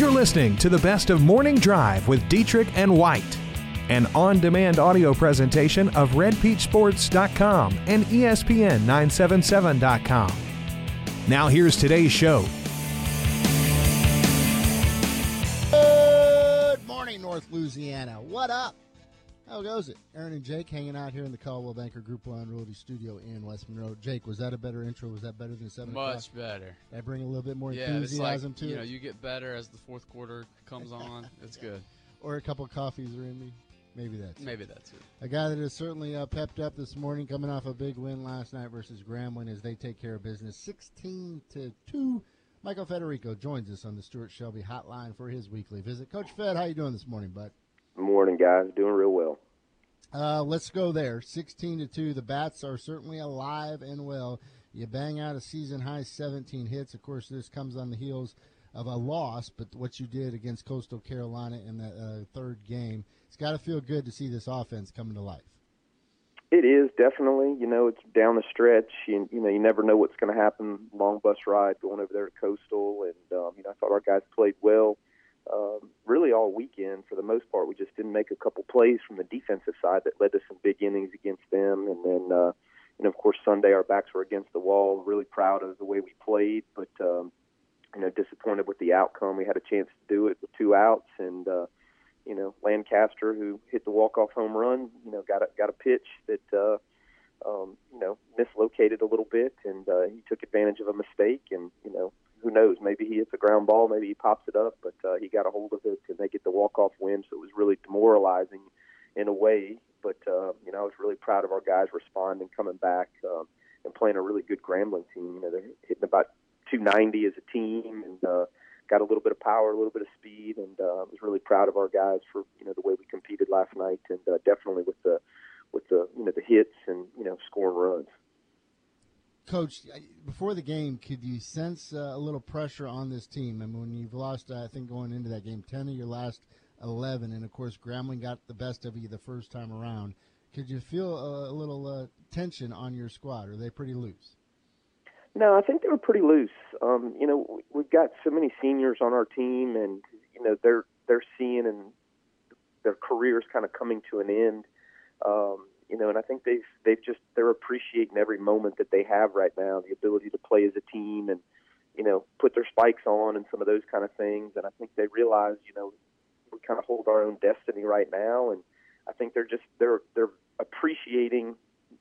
You're listening to the best of Morning Drive with Dietrich and White, an on demand audio presentation of RedPeachSports.com and E ESPN977.com. Now, here's today's show. Good morning, North Louisiana. What up? How goes it? Aaron and Jake hanging out here in the Coldwell Banker Group One Realty Studio in West Monroe. Jake, was that a better intro? Was that better than seven Much o'clock? better. I bring a little bit more Yeah, it's like to you it, know you get better as the fourth quarter comes on. It's good. or a couple coffees are in me? Maybe that's it. Maybe that's it. A guy that is certainly uh, pepped up this morning, coming off a big win last night versus Grambling as they take care of business, sixteen to two. Michael Federico joins us on the Stuart Shelby Hotline for his weekly visit. Coach Fed, how you doing this morning, bud? Morning, guys. Doing real well. Uh, let's go there. 16 to 2. The Bats are certainly alive and well. You bang out a season high 17 hits. Of course, this comes on the heels of a loss, but what you did against Coastal Carolina in that uh, third game, it's got to feel good to see this offense coming to life. It is definitely. You know, it's down the stretch. You, you know, you never know what's going to happen. Long bus ride going over there to Coastal, and um, you know, I thought our guys played well. Um, really, all weekend for the most part, we just didn't make a couple plays from the defensive side that led to some big innings against them. And then, uh, know, of course, Sunday our backs were against the wall. Really proud of the way we played, but um, you know, disappointed with the outcome. We had a chance to do it with two outs, and uh, you know, Lancaster, who hit the walk-off home run, you know, got a got a pitch that uh, um, you know mislocated a little bit, and uh, he took advantage of a mistake, and you know, who knows? Maybe he hits a ground ball, maybe he pops it up, but uh, he got a hold of it, and they get the walk-off win. So it was really demoralizing in a way. But uh, you know, I was really proud of our guys responding, coming back, um, and playing a really good Grambling team. You know, they're hitting about 290 as a team, and uh, got a little bit of power, a little bit of speed, and uh, was really proud of our guys for you know the way we competed last night, and uh, definitely with the with the you know the hits and you know scoring runs. Coach, before the game, could you sense uh, a little pressure on this team? I mean, when you've lost, uh, I think going into that game, 10 of your last 11, and of course, Grambling got the best of you the first time around. Could you feel a, a little uh, tension on your squad? Are they pretty loose? No, I think they were pretty loose. Um, you know, we- we've got so many seniors on our team, and you know they're they're seeing and their careers kind of coming to an end. Um, you know, and I think they've they've just they're appreciating every moment that they have right now, the ability to play as a team, and you know, put their spikes on and some of those kind of things. And I think they realize, you know, we kind of hold our own destiny right now, and I think they're just they're they're appreciating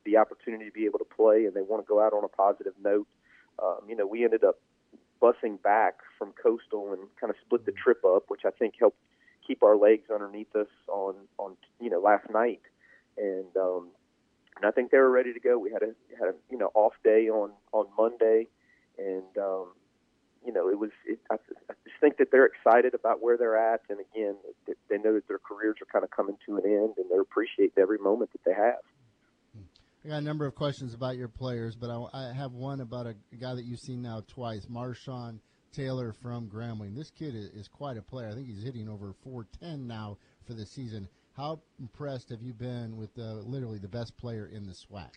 the opportunity to be able to play, and they want to go out on a positive note. Um, you know, we ended up busing back from Coastal and kind of split the trip up, which I think helped keep our legs underneath us on on you know last night, and um, and I think they were ready to go. We had a had a you know off day on on Monday, and um, you know it was it, I, I just think that they're excited about where they're at, and again they, know that their careers are kind of coming to an end, and they're appreciating every moment that they have. I got a number of questions about your players, but I, I have one about a, guy that you've seen now twice, Marshawn Taylor from Grambling. This kid is, is quite a player. I think he's hitting over 410 now for the season. How impressed have you been with uh, literally the best player in the SWAC?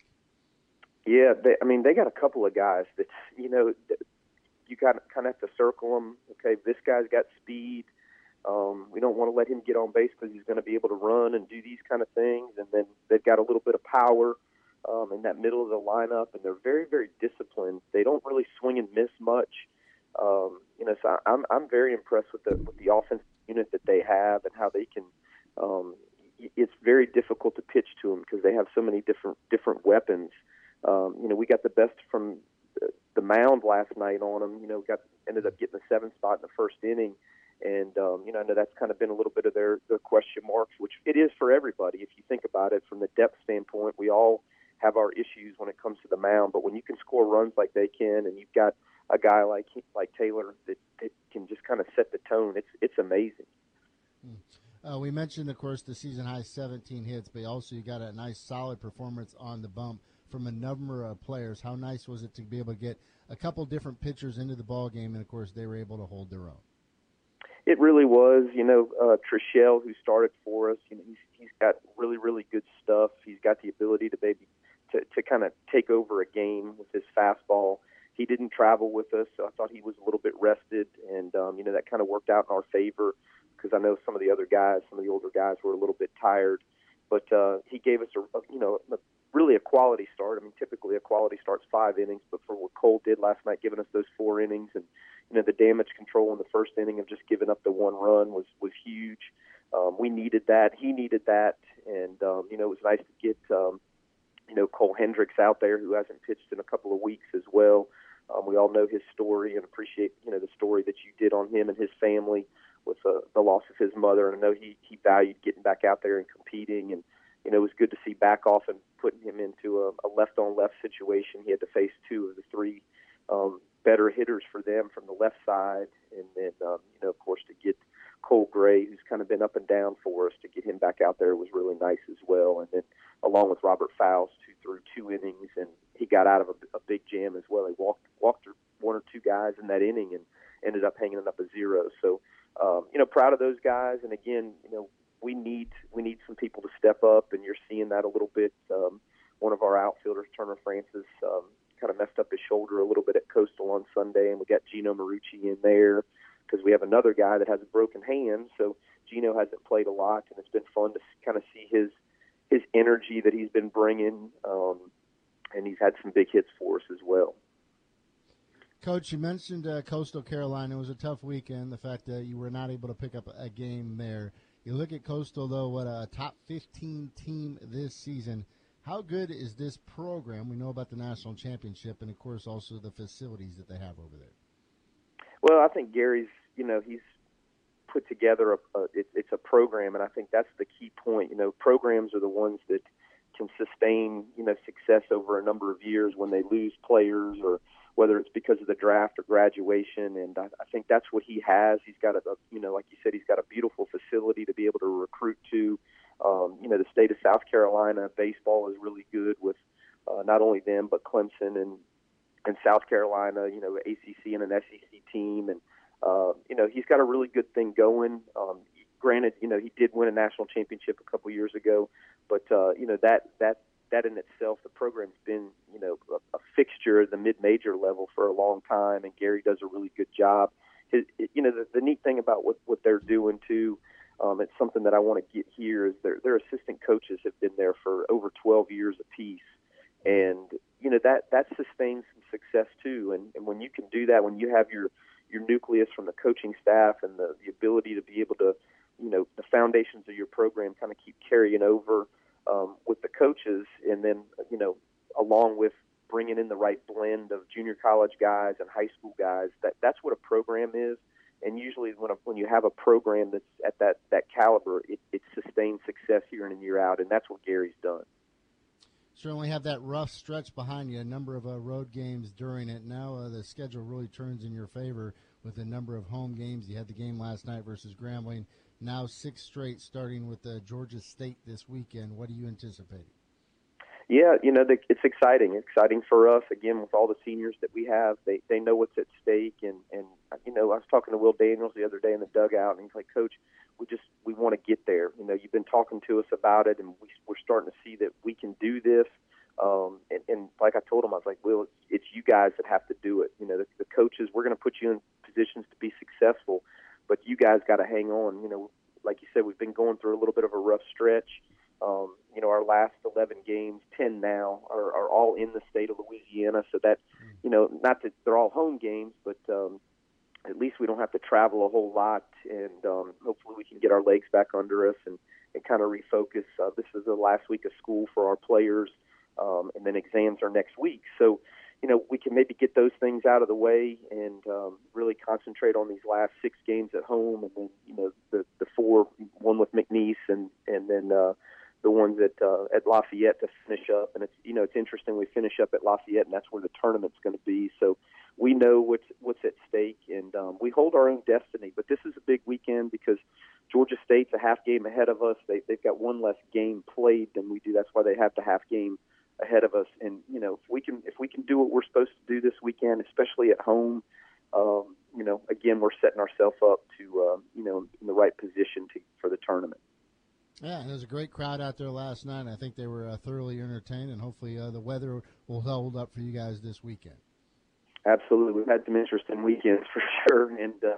Yeah, they, I mean they got a couple of guys that you know you got kind of have to circle them. Okay, this guy's got speed. Um, we don't want to let him get on base because he's going to be able to run and do these kind of things. And then they've got a little bit of power um, in that middle of the lineup, and they're very, very disciplined. They don't really swing and miss much. Um, you know, so I'm I'm very impressed with the with the offensive unit that they have and how they can. Um, it's very difficult to pitch to them because they have so many different different weapons. Um, you know, we got the best from the, the mound last night on them. You know, got ended up getting the seventh spot in the first inning. And um, you know, I know that's kind of been a little bit of their, their question marks, which it is for everybody. If you think about it from the depth standpoint, we all have our issues when it comes to the mound. But when you can score runs like they can, and you've got a guy like like Taylor that, that can just kind of set the tone, it's it's amazing. Uh, we mentioned, of course, the season high 17 hits, but also you got a nice solid performance on the bump from a number of players. How nice was it to be able to get a couple different pitchers into the ball game, and of course they were able to hold their own. It really was, you know, uh, who started for us. You know, he's he's got really really good stuff. He's got the ability to maybe to to kind of take over a game with his fastball. he didn't travel with us, so I thought he was a little bit rested, and um, you know that kind of worked out in our favor because I know some of the other guys, some of the older guys, were a little bit tired. But uh, he gave us a, a you know a, really a quality start. I mean, typically a quality start's five innings, but for what Cole did last night, giving us those four innings, and you know the damage control in the first inning of just giving up the one run was was huge. Um, we needed that. He needed that, and um, you know it was nice to get um, you know Cole Hendricks out there who hasn't pitched in a couple of weeks as well. Um, we all know his story and appreciate you know the story that you did on him and his family with uh, the loss of his mother. And I know he he valued getting back out there and competing, and you know it was good to see back off and putting him into a, left on left situation. He had to face two of the three um, better hitters for them from the left side, and then um, you know of course to get Cole Gray, who's kind of been up and down for us, to get him back out there was really nice as well. And then along with Robert Faust, who threw two innings and he got out of a, a big jam as well. He walked walked one or two guys in that inning and ended up hanging it up a zero. So um, you know, proud of those guys. And again, you know, we need we need some people to step up, and you're seeing that a little bit. Um, one of our outfielders, Turner Francis, um, kind of messed up his shoulder a little bit at Coastal on Sunday, and we got Gino Marucci in there because we have another guy that has a broken hand. So Gino hasn't played a lot, and it's been fun to kind of see his his energy that he's been bringing, um, and he's had some big hits for us as well. Coach, you mentioned uh, Coastal Carolina. It was a tough weekend. The fact that you were not able to pick up a game there. You look at Coastal, though, what a top 15 team this season. How good is this program? We know about the national championship, and of course, also the facilities that they have over there. Well, I think Gary's, you know, he's put together a, a it, it's a program, and I think that's the key point. You know, programs are the ones that can sustain, you know, success over a number of years when they lose players or whether it's because of the draft or graduation. And I, I think that's what he has. He's got a, you know, like you said, he's got a beautiful facility to be able to recruit to. Um, you know, the state of South Carolina baseball is really good with uh, not only them but Clemson and and South Carolina. You know, ACC and an SEC team, and uh, you know he's got a really good thing going. Um, granted, you know he did win a national championship a couple years ago, but uh, you know that that that in itself, the program's been you know a, a fixture at the mid-major level for a long time, and Gary does a really good job. His, you know, the, the neat thing about what what they're doing too. Um, it's something that I want to get here is their their assistant coaches have been there for over 12 years apiece, and you know that that sustains some success too. And, and when you can do that, when you have your your nucleus from the coaching staff and the the ability to be able to, you know, the foundations of your program kind of keep carrying over um, with the coaches, and then you know, along with bringing in the right blend of junior college guys and high school guys. That that's what a program is. And usually, when a, when you have a program that's at that that caliber, it, it sustains success year in and year out, and that's what Gary's done. Certainly have that rough stretch behind you, a number of uh, road games during it. Now uh, the schedule really turns in your favor with a number of home games. You had the game last night versus Grambling. Now six straight, starting with uh, Georgia State this weekend. What are you anticipating? Yeah, you know, the, it's exciting. exciting for us again with all the seniors that we have. They they know what's at stake, and and you know, I was talking to Will Daniels the other day in the dugout, and he's like, Coach, we just we want to get there. You know, you've been talking to us about it, and we, we're starting to see that we can do this. Um, and, and like I told him, I was like, Will, it's, it's you guys that have to do it. You know, the, the coaches, we're going to put you in positions to be successful but you guys got to hang on. You know, like you said, we've been going through a little bit of a rough stretch. Um, you know, our last 11 games, 10 now, are, are all in the state of Louisiana. So that, you know, not that they're all home games, but um, at least we don't have to travel a whole lot, and um, hopefully we can get our legs back under us and, and kind of refocus. Uh, this is the last week of school for our players, um, and then exams are next week. So, you know, we can maybe get those things out of the way and um, really concentrate on these last six games at home, and then you know the the four, one with McNeese, and and then uh, the ones at uh, at Lafayette to finish up. And it's you know it's interesting we finish up at Lafayette, and that's where the tournament's going to be. So we know what's what's at stake, and um, we hold our own destiny. But this is a big weekend because Georgia State's a half game ahead of us. They, they've got one less game played than we do. That's why they have the half game ahead of us. And you know, if we can if we can do what we're supposed to do this weekend, especially at home, um, you know, again, we're setting ourselves up to uh, you know in the right position to for the tournament. Yeah, there's a great crowd out there last night. I think they were uh, thoroughly entertained, and hopefully uh, the weather will hold up for you guys this weekend. Absolutely, we've had some interesting weekends for sure, and uh,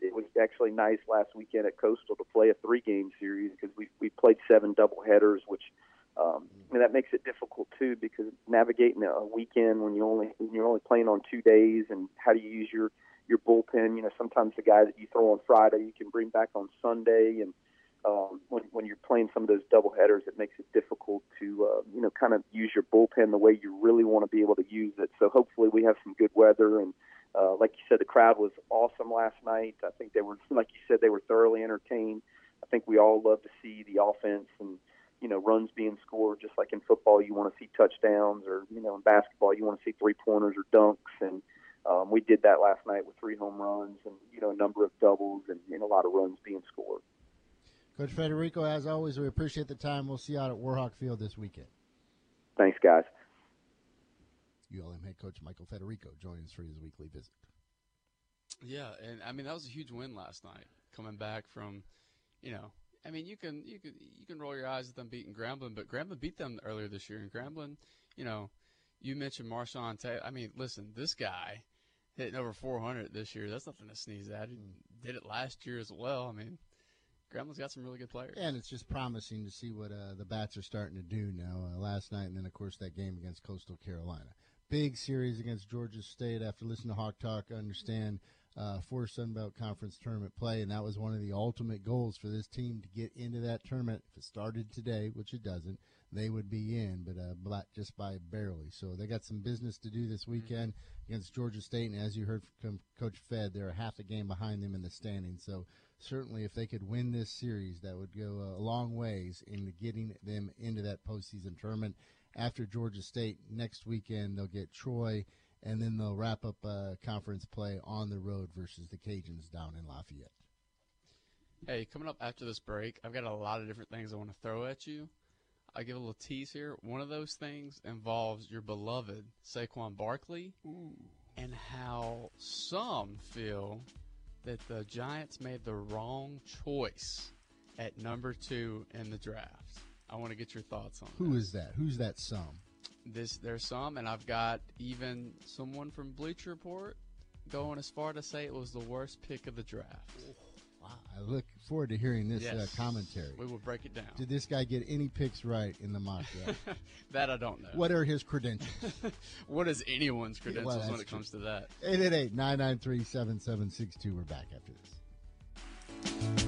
it was actually nice last weekend at Coastal to play a three-game series because we we played seven double headers, which um, and that makes it difficult too because navigating a weekend when you only when you're only playing on two days and how do you use your your bullpen? You know, sometimes the guy that you throw on Friday you can bring back on Sunday, and um, when when you're playing some of those double headers, it makes it difficult to uh, you know kind of use your bullpen the way you really want to be able to use it. So hopefully we have some good weather and. Uh, like you said, the crowd was awesome last night. I think they were, like you said, they were thoroughly entertained. I think we all love to see the offense and you know runs being scored just like in football you want to see touchdowns or you know in basketball you want to see three pointers or dunks. And um, we did that last night with three home runs and you know a number of doubles and, and a lot of runs being scored. Coach federico as always we appreciate the time. We'll see you out at warhawk field this weekend. Thanks guys. Ulm head coach michael federico joins us for his weekly visit. Yeah and i mean that was a huge win last night coming back from you know I mean, you can you can you can roll your eyes at them beating Grambling, but Grambling beat them earlier this year. And Grambling, you know, you mentioned Marshawn Taylor. I mean, listen, this guy hitting over 400 this year. That's nothing to sneeze at. He did it last year as well. I mean, Grambling's got some really good players. And it's just promising to see what uh, the bats are starting to do now. Uh, last night, and then of course that game against Coastal Carolina. Big series against Georgia State. After listening to Hawk Talk, I understand uh, for Sunbelt Conference tournament play, and that was one of the ultimate goals for this team to get into that tournament. If it started today, which it doesn't, they would be in, but uh, just by barely. So they got some business to do this mm-hmm. weekend against Georgia State, and as you heard from Coach Fed, they're half a game behind them in the standings. So certainly, if they could win this series, that would go a long ways in getting them into that postseason tournament. After Georgia State next weekend, they'll get Troy and then they'll wrap up uh, conference play on the road versus the Cajuns down in Lafayette. Hey, coming up after this break, I've got a lot of different things I want to throw at you. I'll give a little tease here. One of those things involves your beloved Saquon Barkley Ooh. and how some feel that the Giants made the wrong choice at number two in the draft. I want to get your thoughts on Who this. is that? Who's that some? This there's some, and I've got even someone from Bleacher Report going as far to say it was the worst pick of the draft. Wow, I look forward to hearing this uh, yes. uh, commentary. We will break it down. Did this guy get any picks right in the mock draft? that I don't know. What are his credentials? what is anyone's credentials well, when it true. comes to that? 888 993 7762. We're back after this.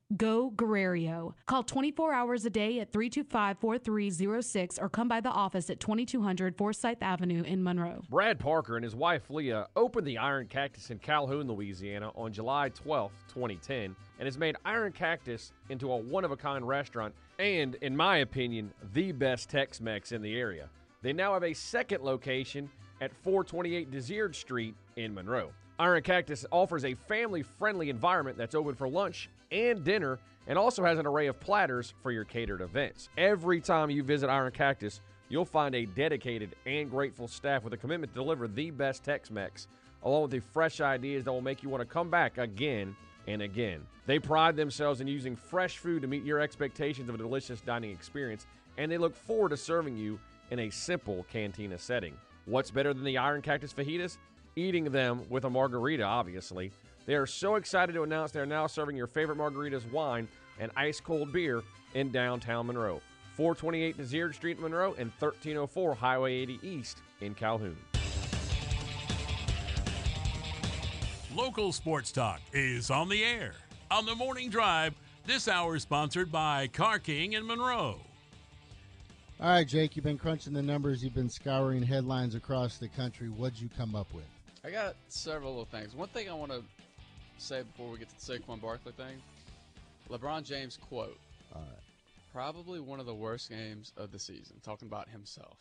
Go Guerrero. Call 24 hours a day at 325 4306 or come by the office at 2200 Forsyth Avenue in Monroe. Brad Parker and his wife Leah opened the Iron Cactus in Calhoun, Louisiana on July 12, 2010, and has made Iron Cactus into a one of a kind restaurant and, in my opinion, the best Tex Mex in the area. They now have a second location at 428 DeSiard Street in Monroe. Iron Cactus offers a family friendly environment that's open for lunch and dinner and also has an array of platters for your catered events. Every time you visit Iron Cactus, you'll find a dedicated and grateful staff with a commitment to deliver the best Tex Mex, along with the fresh ideas that will make you want to come back again and again. They pride themselves in using fresh food to meet your expectations of a delicious dining experience, and they look forward to serving you in a simple cantina setting. What's better than the Iron Cactus fajitas? Eating them with a margarita, obviously. They are so excited to announce they're now serving your favorite margaritas, wine, and ice cold beer in downtown Monroe. 428 DeSiard Street in Monroe and 1304 Highway 80 East in Calhoun. Local sports talk is on the air On the morning drive, this hour is sponsored by Car King in Monroe. All right, Jake, you've been crunching the numbers. You've been scouring headlines across the country. What'd you come up with? I got several little things. One thing I want to say before we get to the Saquon Barkley thing LeBron James quote. All right. Probably one of the worst games of the season, talking about himself.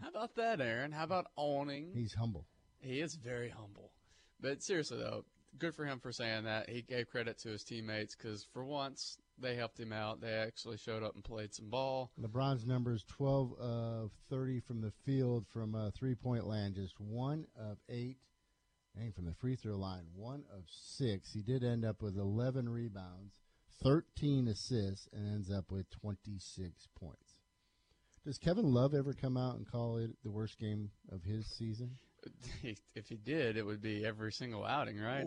How about that, Aaron? How about owning? He's humble. He is very humble. But seriously, though, good for him for saying that. He gave credit to his teammates because for once they helped him out. They actually showed up and played some ball. LeBron's numbers 12 of 30 from the field from uh, three point land, just one of eight. And from the free throw line, one of six. He did end up with 11 rebounds, 13 assists, and ends up with 26 points. Does Kevin Love ever come out and call it the worst game of his season? if he did, it would be every single outing, right?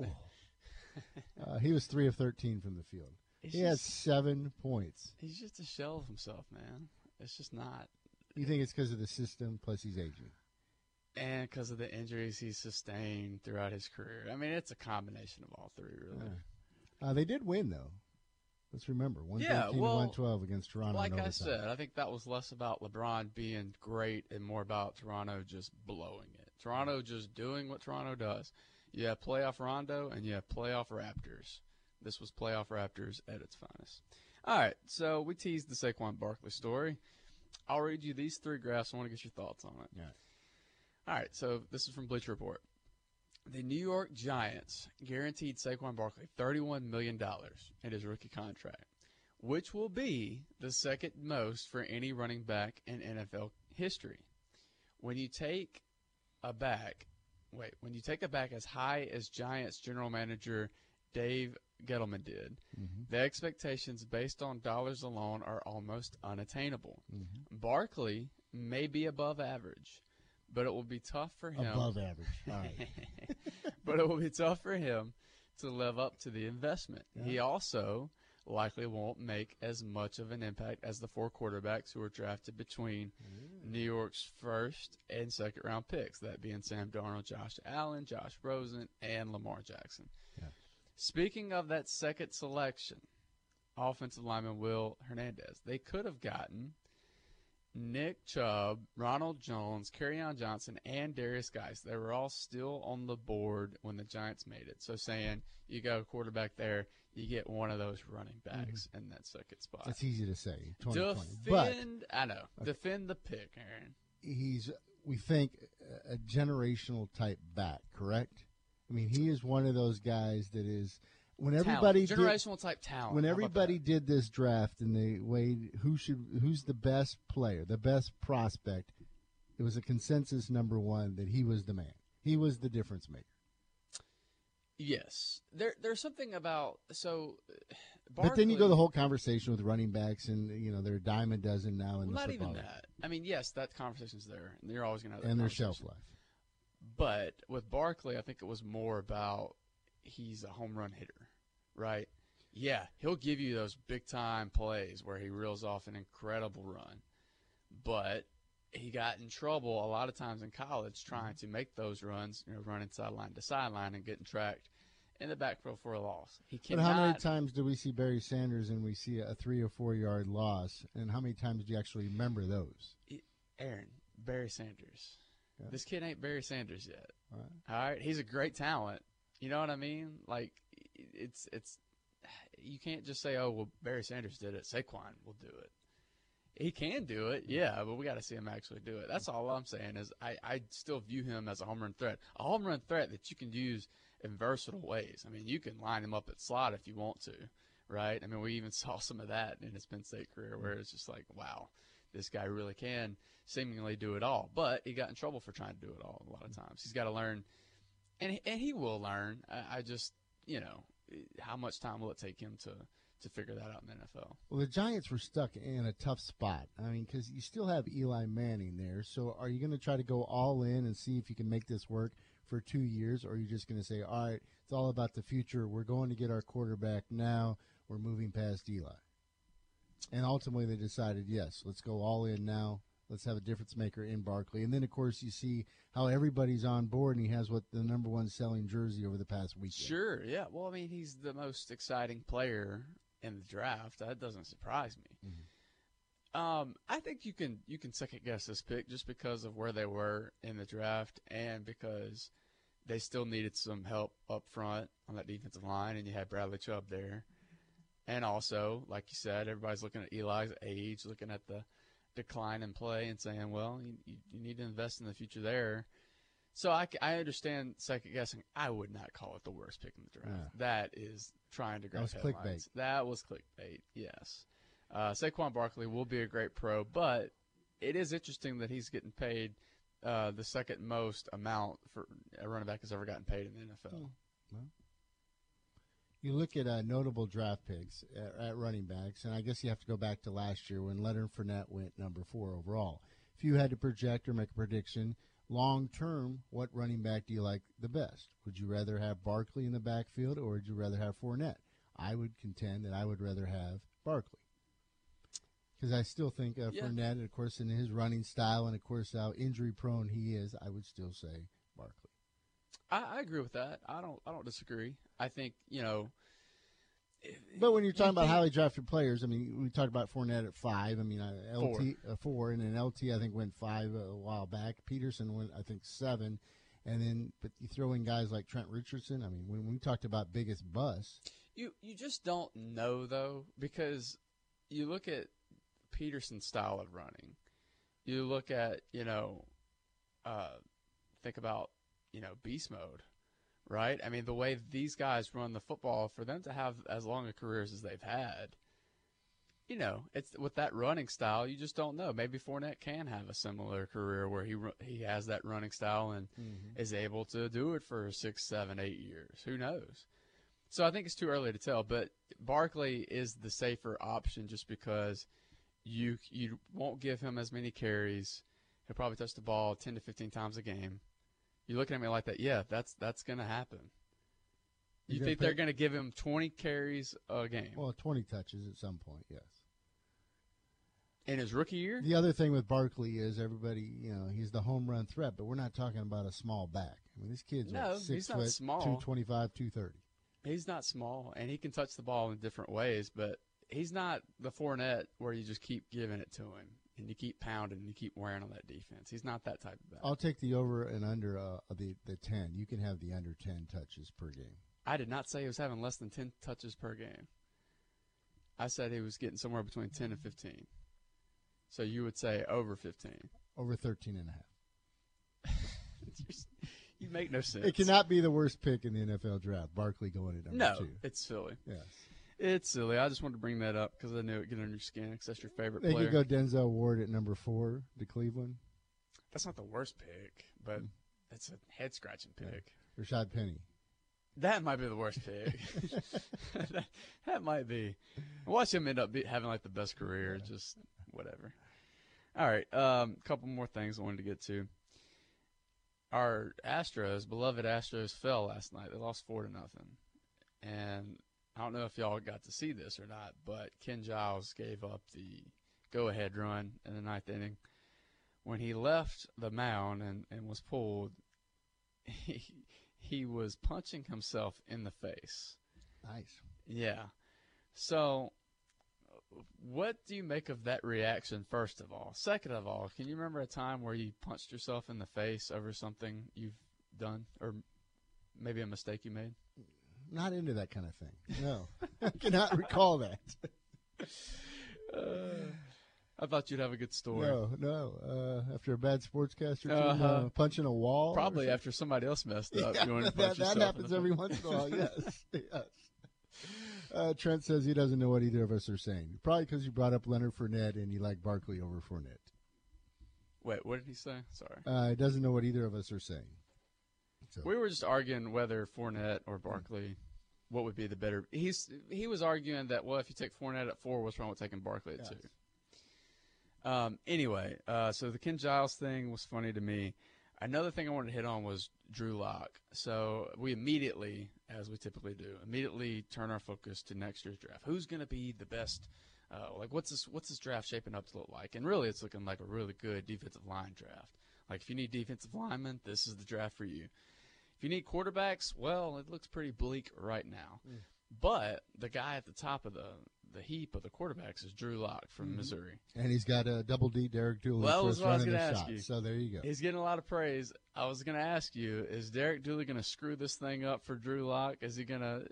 uh, he was three of 13 from the field. He just- has seven points. He's just a shell of himself, man. It's just not. You think it's because of the system, plus he's aging? And because of the injuries he sustained throughout his career. I mean, it's a combination of all three, really. Uh, they did win, though. Let's remember, 113 well, 112 against Toronto. Like I said, I think that was less about LeBron being great and more about Toronto just blowing it. Toronto just doing what Toronto does. You have playoff Rondo and you have playoff Raptors. This was playoff Raptors at its finest. All right, so we teased the Saquon Barkley story. I'll read you these three graphs. I want to get your thoughts on it. Yeah. All right, so this is from Bleacher Report. The New York Giants guaranteed Saquon Barkley $31 million in his rookie contract, which will be the second most for any running back in NFL history. When you take a back, wait, when you take a back as high as Giants general manager Dave Gettleman did, mm-hmm. the expectations based on dollars alone are almost unattainable. Mm-hmm. Barkley may be above average, but it will be tough for him Above average. All right. but it will be tough for him to live up to the investment. He also likely won't make as much of an impact as the four quarterbacks who were drafted between mm. New York's first and second round picks, that being Sam Darnold, Josh Allen, Josh Rosen, and Lamar Jackson. Speaking of that second selection, offensive lineman Will Hernandez, they could have gotten Nick Chubb, Ronald Jones, Kerryon Johnson, and Derrius Guice. They were all still on the board when the Giants made it. So saying you go quarterback there, you get one of those running mm-hmm. backs in that second spot. That's easy to say. 2020. But I know, defend the pick, Aaron. he's, we think, a generational type back, correct? I mean, he is one of those guys that is when everybody talent. generational type talent. when everybody did this draft and they weighed who should who's the best player, the best prospect, it was a consensus number one that he was the man. He was the difference maker. yes, there there's something about so. uh, But then you go the whole conversation with running backs, and you know they're a dime a dozen now in Well, not even that. I mean, yes, that conversation's there, and you're always going to have that and their shelf life. But with Barkley, I think it was more about he's a home run hitter, right? Yeah, he'll give you those big time plays where he reels off an incredible run. But he got in trouble a lot of times in college mm-hmm. trying to make those runs, you know, running sideline to sideline and getting tracked in the backfield for a loss. He But cannot. how many times do we see Barry Sanders and we see a three or four yard loss? And how many times do you actually remember those? Aaron, Barry Sanders. Yeah. This kid ain't Barry Sanders yet. All right. All right, he's a great talent. You know what I mean? Like it's it's you can't just say, "Oh, well, Barry Sanders did it. Saquon will do it." He can do it, yeah, but we got to see him actually do it. That's all I'm saying is I, I still view him as a home run threat, a home run threat that you can use in versatile ways. I mean, you can line him up at slot if you want to, right? I mean, we even saw some of that in his Penn State career where it's just like, wow, this guy really can seemingly do it all. But he got in trouble for trying to do it all a lot of mm-hmm. times. He's got to learn, and and he will learn. I, I just, you know, how much time will it take him to to figure that out in the NFL? Well, the Giants were stuck in a tough spot. I mean, because you still have Eli Manning there. So, are you going to try to go all in and see if you can make this work for two years, or are you just going to say, "All right, it's all about the future. We're going to get our quarterback now. We're moving past Eli." And ultimately, they decided, yes, let's go all in now. Let's have a difference maker in Barkley. And then, of course, you see how everybody's on board, and he has what the number one selling jersey over the past week. Sure, yeah. Well, I mean, he's the most exciting player in the draft. That doesn't surprise me. Mm-hmm. Um, I think you can you can second guess this pick just because of where they were in the draft and because they still needed some help up front on that defensive line, and you had Bradley Chubb there. And also, like you said, everybody's looking at Eli's age, looking at the decline in play, and saying, well, you, you need to invest in the future there. So I, I understand second guessing. I would not call it the worst pick in the draft. Yeah. That is trying to grab was headlines. clickbait. That was clickbait. Yes. Uh, Saquon Barkley will be a great pro, but it is interesting that he's getting paid uh, the second most amount for a running back has ever gotten paid in the NFL. You look at uh, notable draft picks at, at running backs, and I guess you have to go back to last year when Leonard Fournette went number four overall. If you had to project or make a prediction long term, what running back do you like the best? Would you rather have Barkley in the backfield, or would you rather have Fournette? I would contend that I would rather have Barkley because I still think uh, Yeah. Fournette, of course, in his running style, and of course how injury prone he is, I would still say. I, I agree with that. I don't. I don't disagree. I think you know. But when you're talking about highly drafted players, I mean, we talked about Fournette at five. I mean, uh, LT four, uh, four and then LT I think went five a while back. Peterson went I think seven, and then but you throw in guys like Trent Richardson. I mean, when we talked about biggest bust, You you just don't know though because you look at Peterson's style of running. You look at you know, uh, think about you know beast mode, right? I mean the way these guys run the football for them to have as long a careers as they've had. You know, it's with that running style. You just don't know. Maybe Fournette can have a similar career where he he has that running style and mm-hmm. is able to do it for six, seven, eight years. Who knows? So I think it's too early to tell, but Barkley is the safer option just because you you won't give him as many carries. He'll probably touch the ball 10 to 15 times a game. You looking at me like that? Yeah, that's that's going to happen. You You're gonna think they're going to give him 20 carries a game well, 20 touches at some point, yes. in his rookie year? The other thing with Barkley is everybody, you know, he's the home run threat, but we're not talking about a small back. I mean, this kid's No, what, six he's not foot, small. 225, 230. He's not small, and he can touch the ball in different ways, but he's not the Fournette where you just keep giving it to him and you keep pounding and you keep wearing on that defense. He's not that type of back. I'll take the over and under uh, the the 10. You can have the under 10 touches per game. I did not say he was having less than 10 touches per game. I said he was getting somewhere between 10 and 15. So you would say over 15. Over 13 and a half. you make no sense. It cannot be the worst pick in the NFL draft. Barkley going at number No, two. it's silly. Yes. It's silly. I just wanted to bring that up because I knew it would get under your skin because that's your favorite They player. could go Denzel Ward at number four to Cleveland. That's not the worst pick, but it's a head scratching pick. Rashad Penny. That might be the worst pick. that, that might be. Watch him end up be, having like the best career. Just whatever. All right. A um, couple more things I wanted to get to. Our Astros, beloved Astros, fell last night. They lost four to nothing, and I don't know if y'all got to see this or not, but Ken Giles gave up the go-ahead run in the ninth inning. When he left the mound and, and was pulled, he, he was punching himself in the face. Nice. Yeah. So, what do you make of that reaction, first of all? Second of all, can you remember a time where you punched yourself in the face over something you've done or maybe a mistake you made? Not into that kind of thing. No. I cannot recall that. I thought you'd have a good story. No, no. Uh, after a bad sportscaster team, Uh-huh. uh, punching a wall. Probably after somebody else messed up. Yeah, you wanted to that, that happens every once in a while. Yes, yes. Uh, Trent says he doesn't know what either of us are saying. Probably because you brought up Leonard Fournette and you like Barkley over Fournette. Wait, what did he say? Sorry. Uh, he doesn't know what either of us are saying. So, We were just arguing whether Fournette or Barkley, what would be the better. He's he was arguing that well, if you take Fournette at four, what's wrong with taking Barkley at Yes. two? Um. Anyway, uh, so the Ken Giles thing was funny to me. Another thing I wanted to hit on was Drew Lock. So we immediately, as we typically do, immediately turn our focus to next year's draft. Who's going to be the best uh, like what's this what's this draft shaping up to look like? And really, it's looking like a really good defensive line draft. Like if you need defensive linemen, this is the draft for you. If you need quarterbacks, well, it looks pretty bleak right now. Hmm. But the guy at the top of the the heap of the quarterbacks is Drew Lock from hmm. Missouri. And he's got a double D Derek Dooley Well, that's what I was gonna ask shot. you. So there you go. He's getting a lot of praise. I was going to ask you: Is Derek Dooley going to screw this thing up for Drew Lock? Is he going to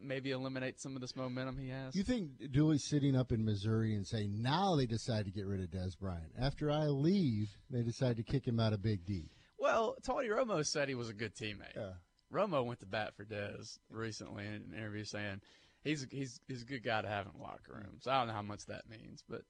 maybe eliminate some of this momentum he has? You think Dooley's sitting up in Missouri and saying, now they decide to get rid of Dez Bryant. After I leave, they decide to kick him out of Big D. well, Tony Romo said he was a good teammate. Yeah. Romo went to bat for Dez recently in an interview saying he's he's he's a good guy to have in the locker room. So I don't know how much that means, but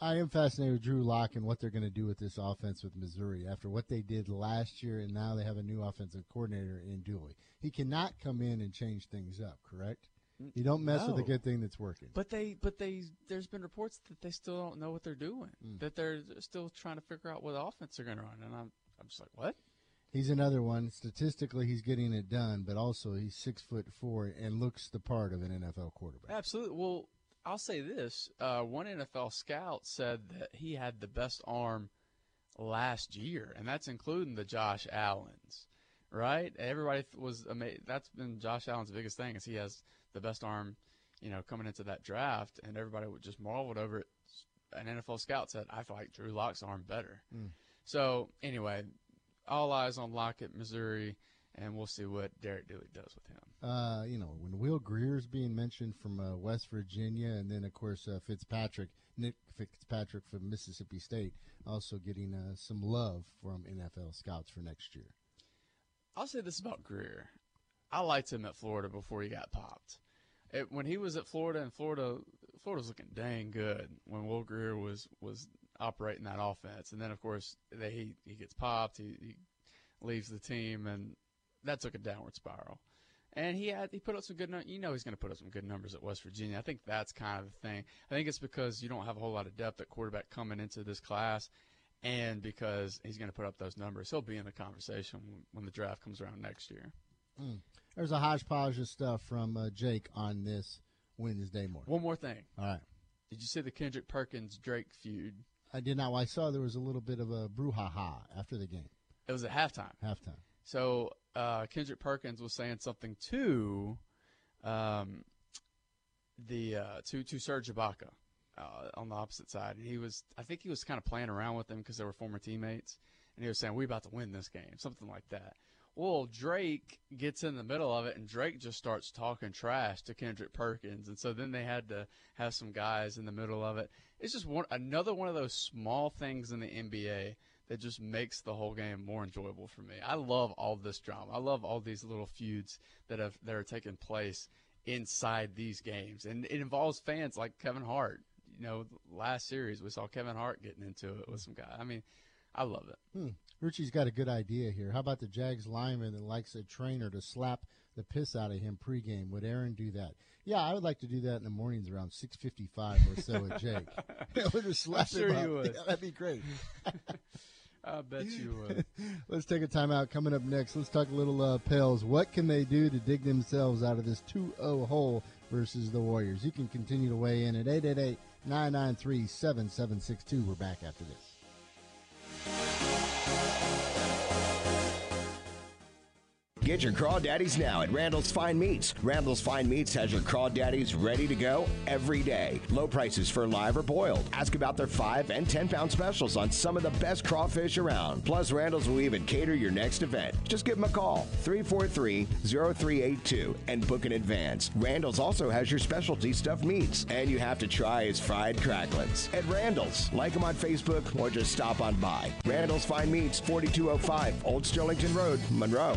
I am fascinated with Drew Lock and what they're going to do with this offense with Missouri after what they did last year, and now they have a new offensive coordinator in Dooley. He cannot come in and change things up, correct? You don't mess with a good thing that's working. but they but they there's been reports that they still don't know what they're doing. Hmm. That they're still trying to figure out what offense they're going to run, and I'm I'm just like what? He's another one. Statistically, he's getting it done, but also he's six foot four and looks the part of an NFL quarterback. Absolutely. Well, I'll say this: uh, one NFL scout said that he had the best arm last year, and that's including the Josh Allen's. Right? Everybody was amazed. That's been Josh Allen's biggest thing is he has the best arm, you know, coming into that draft, and everybody would just marveled over it. An NFL scout said, "I feel like Drew Lock's arm better." So anyway, all eyes on Lockett, Missouri, and we'll see what Derek Dooley does with him. Uh, you know, when Will Grier's being mentioned from uh, West Virginia, and then of course uh, Fitzpatrick, Nick Fitzpatrick from Mississippi State, also getting uh, some love from NFL scouts for next year. I'll say this about Grier. I liked him at Florida before he got popped. It, when he was at Florida, and Florida, Florida was looking dang good when Will Grier was was operating that offense. And then, of course, they, he he gets popped. He, he leaves the team, and that took a downward spiral. And he had he put up some good. num- You know, he's going to put up some good numbers at West Virginia. I think that's kind of the thing. I think it's because you don't have a whole lot of depth at quarterback coming into this class, and because he's going to put up those numbers, he'll be in the conversation when, when the draft comes around next year. There's a hodgepodge of stuff from uh, Jake on this Wednesday morning. One more thing. All right. Did you see the Kendrick Perkins Drake feud? I did not. I saw there was a little bit of a brouhaha after the game, It was at halftime. halftime. So uh, Kendrick Perkins was saying something to um, the uh, to to Serge Ibaka uh, on the opposite side, and he was I think he was kind of playing around with them because they were former teammates, and he was saying we about to win this game, something like that. Well, Drake gets in the middle of it, and Drake just starts talking trash to Kendrick Perkins, and so then they had to have some guys in the middle of it. It's just one another one of those small things in the NBA that just makes the whole game more enjoyable for me. I love all this drama. I love all these little feuds that have that are taking place inside these games, and it involves fans like Kevin Hart. You know, last series we saw Kevin Hart getting into it with some guy. I mean, I love it. Hmm. Richie's got a good idea here. How about the Jags lineman that likes a trainer to slap the piss out of him pregame? Would Aaron do that? Yeah, I would like to do that in the mornings around six fifty-five or so with Jake. I would just slap sure him you would. Yeah, that'd be great. I bet you would. Let's take a timeout. Coming up next, let's talk a little uh, Pels. What can they do to dig themselves out of this 2-0 hole versus the Warriors? You can continue to weigh in at 888-993-7762. We're back after this. Get your crawdaddies now at Randall's Fine Meats. Randall's Fine Meats has your crawdaddies ready to go every day. Low prices for live or boiled. Ask about their 5 and 10 pound specials on some of the best crawfish around. Plus, Randall's will even cater your next event. Just give them a call 343 0382 and book in advance. Randall's also has your specialty stuffed meats, and you have to try his fried cracklins. At Randall's, like them on Facebook or just stop on by. Randall's Fine Meats, 4205 Old Sterlington Road, Monroe.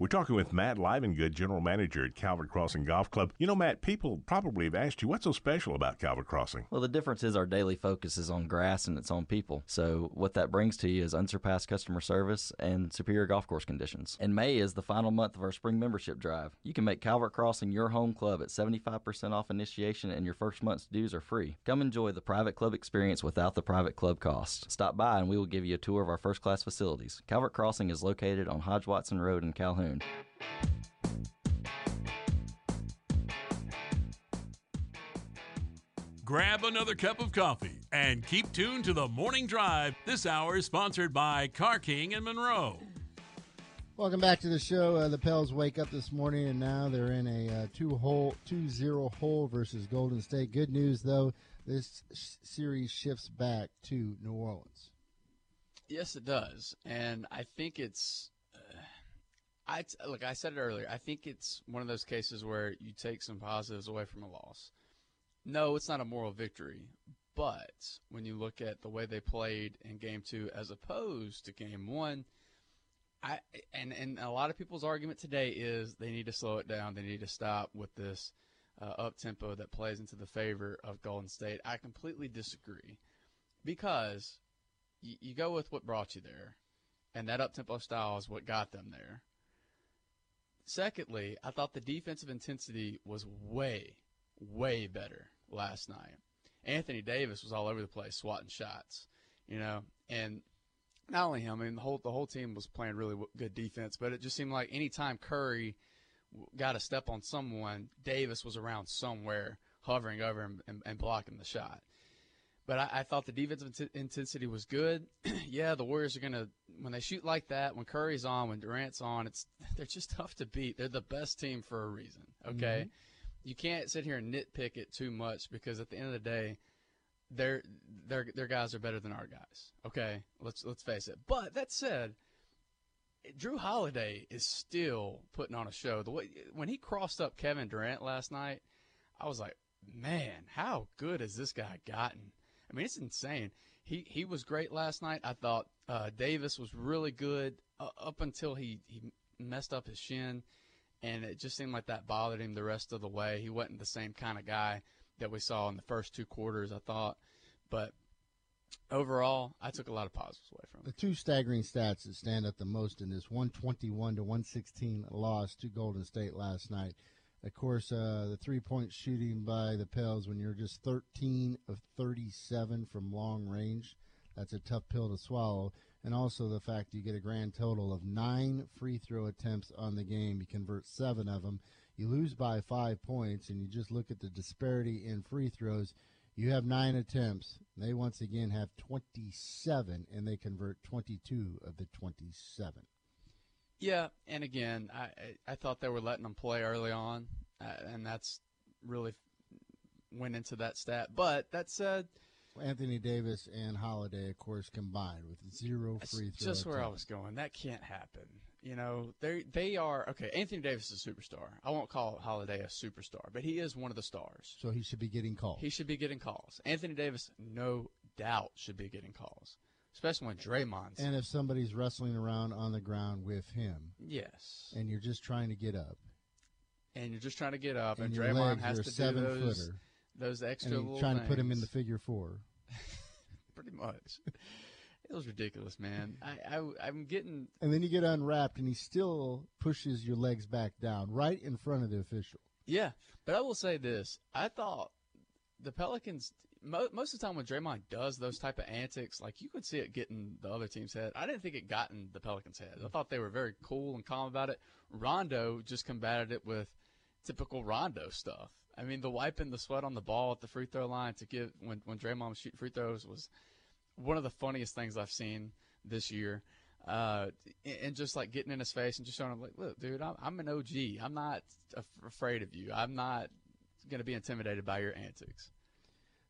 We're talking with Matt Livengood, General Manager at Calvert Crossing Golf Club. You know, Matt, people probably have asked you, what's so special about Calvert Crossing? Well, the difference is our daily focus is on grass and it's on people. So, what that brings to you is unsurpassed customer service and superior golf course conditions. And May is the final month of our spring membership drive. You can make Calvert Crossing your home club at 75% off initiation, and your first month's dues are free. Come enjoy the private club experience without the private club cost. Stop by and we will give you a tour of our first class facilities. Calvert Crossing is located on Hodge Watson Road in Calhoun. Grab another cup of coffee and keep tuned to the morning drive. This hour is sponsored by Car King and Monroe. Welcome back to the show. Uh, the Pels wake up this morning, and now they're in a uh, two hole, two zero hole versus Golden State. Good news though, this sh- series shifts back to New Orleans. Yes, it does, and I think it's. I look. I said it earlier. I think it's one of those cases where you take some positives away from a loss. No, it's not a moral victory, but when you look at the way they played in Game Two as opposed to Game One, I and and a lot of people's argument today is they need to slow it down. They need to stop with this uh, up tempo that plays into the favor of Golden State. I completely disagree because you go with what brought you there, and that up tempo style is what got them there. Secondly, I thought the defensive intensity was way, way better last night. Anthony Davis was all over the place swatting shots, you know, and not only him, I mean the whole the whole team was playing really good defense, but it just seemed like anytime Curry got a step on someone, Davis was around somewhere, hovering over him and, and blocking the shot. But I, I thought the defensive int- intensity was good. yeah, the Warriors are gonna when they shoot like that, when Curry's on, when Durant's on, it's they're just tough to beat. They're the best team for a reason. Okay, mm-hmm. you can't sit here and nitpick it too much because at the end of the day, their their their guys are better than our guys. Okay, let's let's face it. But that said, Jrue Holiday is still putting on a show. The way when he crossed up Kevin Durant last night, I was like, man, how good has this guy gotten? I mean, it's insane. He he was great last night. I thought uh, Davis was really good uh, up until he he messed up his shin, and it just seemed like that bothered him the rest of the way. He wasn't the same kind of guy that we saw in the first two quarters. I thought, but overall, I took a lot of positives away from it. The two staggering stats that stand out the most in this 121 to 116 loss to Golden State last night. Of course, uh, the three point shooting by the Pels when you're just 13 of 37 from long range. That's a tough pill to swallow. And also the fact you get a grand total of nine free throw attempts on the game. You convert seven of them. You lose by five points, and you just look at the disparity in free throws. You have nine attempts. They once again have 27, and they convert 22 of the 27. Yeah, and again, I I thought they were letting them play early on, uh, and that's really went into that stat. But that said, Anthony Davis and Holiday, of course, combined with zero free throws. Just where I was going. That can't happen. You know, they they are okay. Anthony Davis is a superstar. I won't call Holiday a superstar, but he is one of the stars. So he should be getting calls. He should be getting calls. Anthony Davis, no doubt, should be getting calls especially when Draymond's. And if somebody's wrestling around on the ground with him, yes, and you're just trying to get up, and you're just trying to get up, and, and Draymond has to do those footer, those extra and trying to put him in the figure four. Pretty much. It was ridiculous, man. I, I I'm getting. And then you get unwrapped, and he still pushes your legs back down right in front of the official. Yeah, but I will say this: I thought the Pelicans mo- most of the time when Draymond does those type of antics, like you could see it getting the other team's head. I didn't think it got in the Pelicans' head. I thought they were very cool and calm about it. Rondo just combated it with typical Rondo stuff. I mean, the wiping the sweat on the ball at the free throw line to give when when Draymond was shooting free throws was one of the funniest things I've seen this year. Uh, and just like getting in his face and just showing him like, look, dude, I'm, I'm an OG. I'm not af- afraid of you. I'm not going to be intimidated by your antics.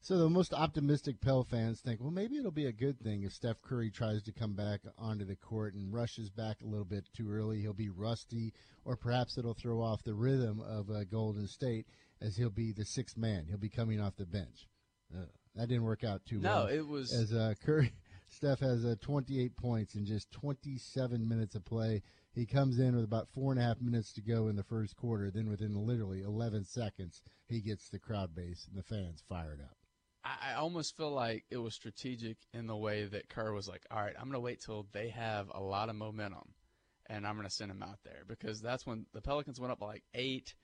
So the most optimistic Pell fans think, well, maybe it'll be a good thing if Steph Curry tries to come back onto the court and rushes back a little bit too early. He'll be rusty, or perhaps it'll throw off the rhythm of uh, Golden State as he'll be the sixth man. He'll be coming off the bench. Uh, that didn't work out too no, well. No, it was as uh, Curry. Steph has uh, 28 points in just 27 minutes of play. He comes in with about four and a half minutes to go in the first quarter. Then, within literally 11 seconds, he gets the crowd base and the fans fired up. I, almost feel like it was strategic in the way that Kerr was like, all right, I'm going to wait till they have a lot of momentum and I'm going to send him out there because that's when the Pelicans went up like eight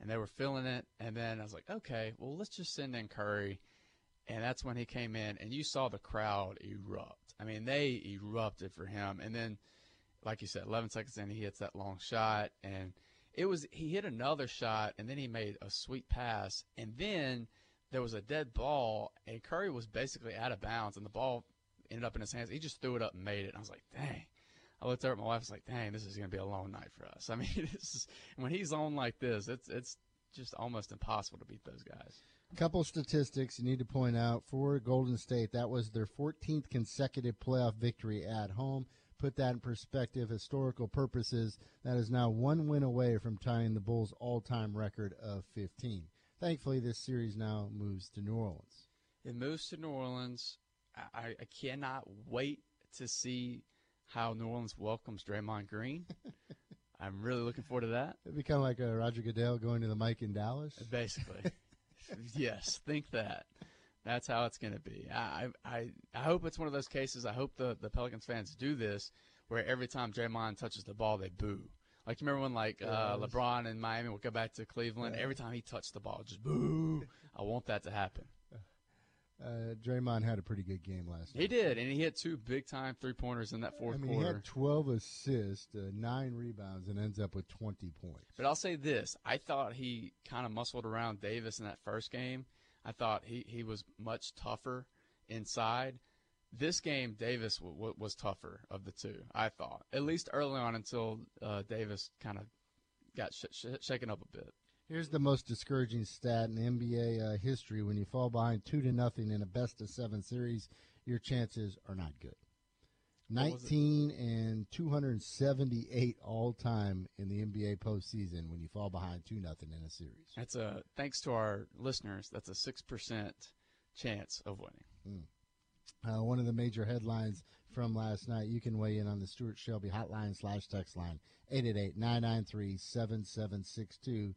and they were feeling it. And then I was like, okay, well, let's just send in Curry. And that's when he came in and you saw the crowd erupt. I mean, they erupted for him. And then, like you said, 11 seconds in, he hits that long shot and it was, he hit another shot and then he made a sweet pass. And then, there was a dead ball, and Curry was basically out of bounds, and the ball ended up in his hands. He just threw it up and made it. And I was like, dang. I looked over at my wife. I was like, dang, this is going to be a long night for us. I mean, is, when he's on like this, it's it's just almost impossible to beat those guys. A couple statistics you need to point out for Golden State. That was their 14th consecutive playoff victory at home. Put that in perspective, historical purposes, that is now one win away from tying the Bulls' all-time record of 15 thankfully, this series now moves to New Orleans. It moves to New Orleans. I, I cannot wait to see how New Orleans welcomes Draymond Green. I'm really looking forward to that. It'd be kind of like a Roger Goodell going to the mic in Dallas. Basically, yes. Think that. That's how it's going to be. I, I I hope it's one of those cases. I hope the the Pelicans fans do this, where every time Draymond touches the ball, they boo. Like you remember when like uh, LeBron in Miami would go back to Cleveland. Every time he touched the ball, just boo. I want that to happen. Uh, Draymond had a pretty good game last night. He did, and he hit two big time three pointers in that fourth I mean, quarter. he had 12 assists, uh, nine rebounds, and ends up with 20 points. But I'll say this: I thought he kind of muscled around Davis in that first game. I thought he he was much tougher inside. This game, Davis w- w- was tougher of the two. I thought, at least early on, until uh, Davis kind of got sh- sh- shaken up a bit. Here's the most discouraging stat in NBA uh, history: when you fall behind two to nothing in a best of seven series, your chances are not good. 19 and 278 all time in the NBA postseason when you fall behind two nothing in a series. That's a thanks to our listeners. That's a six percent chance of winning. Mm. Uh, one of the major headlines from last night. You can weigh in on the Stuart Shelby hotline slash text line 888-993-7762.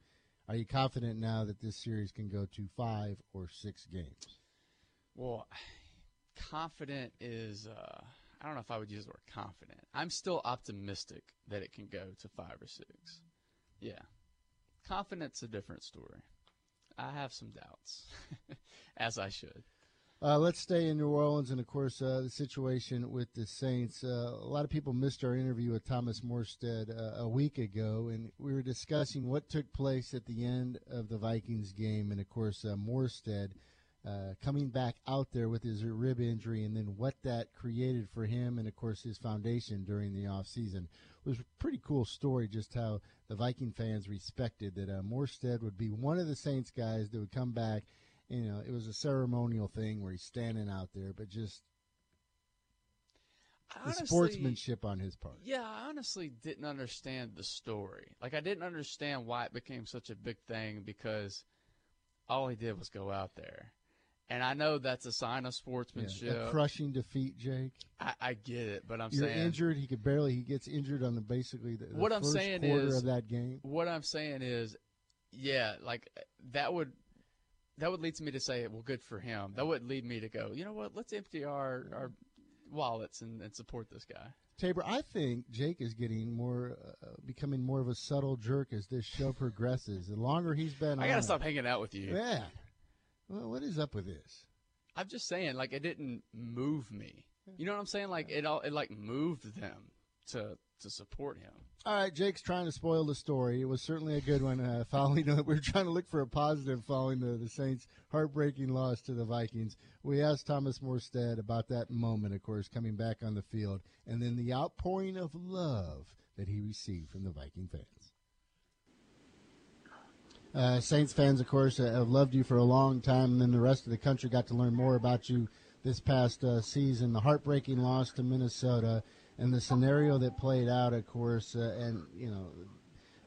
Are you confident now that this series can go to five or six games? Well, confident is uh, I don't know if I would use the word confident. I'm still optimistic that it can go to five or six. Yeah, confident's a different story. I have some doubts, as I should. Uh, let's stay in New Orleans, and of course, uh, the situation with the Saints. Uh, a lot of people missed our interview with Thomas Morstead uh, a week ago, and we were discussing what took place at the end of the Vikings game. And of course, uh, Morstead uh, coming back out there with his rib injury, and then what that created for him, and of course, his foundation during the offseason. It was a pretty cool story, just how the Viking fans respected that Morstead would be one of the Saints guys that would come back you know, it was a ceremonial thing where he's standing out there, but just honestly, the sportsmanship on his part. Yeah, I honestly didn't understand the story. Like, I didn't understand why it became such a big thing because all he did was go out there. And I know that's a sign of sportsmanship. Yeah, a crushing defeat, Jake. I, I, get it, but I'm You're saying injured. He could barely. He gets injured on the basically the, the what I'm saying quarter is of that game. What I'm saying is, yeah, like that would that would lead me to say, well, good for him. That would lead me to go, you know what? Let's empty our our wallets and, and support this guy. Tabor, I think Jake is getting more, uh, becoming more of a subtle jerk as this show progresses. The longer he's been, I gotta stop hanging out with you. Yeah. Well, what is up with this? I'm just saying, like, it didn't move me. You know what I'm saying? Like, it all, it like moved them to to support him. All right, Jake's trying to spoil the story. It was certainly a good one. Uh, following, we we're trying to look for a positive following the, the Saints' heartbreaking loss to the Vikings. We asked Thomas Morstead about that moment, of course, coming back on the field, and then the outpouring of love that he received from the Viking fans. Uh, Saints fans, of course, uh, have loved you for a long time, and then the rest of the country got to learn more about you this past uh, season. The heartbreaking loss to Minnesota and the scenario that played out, of course, uh, and you know,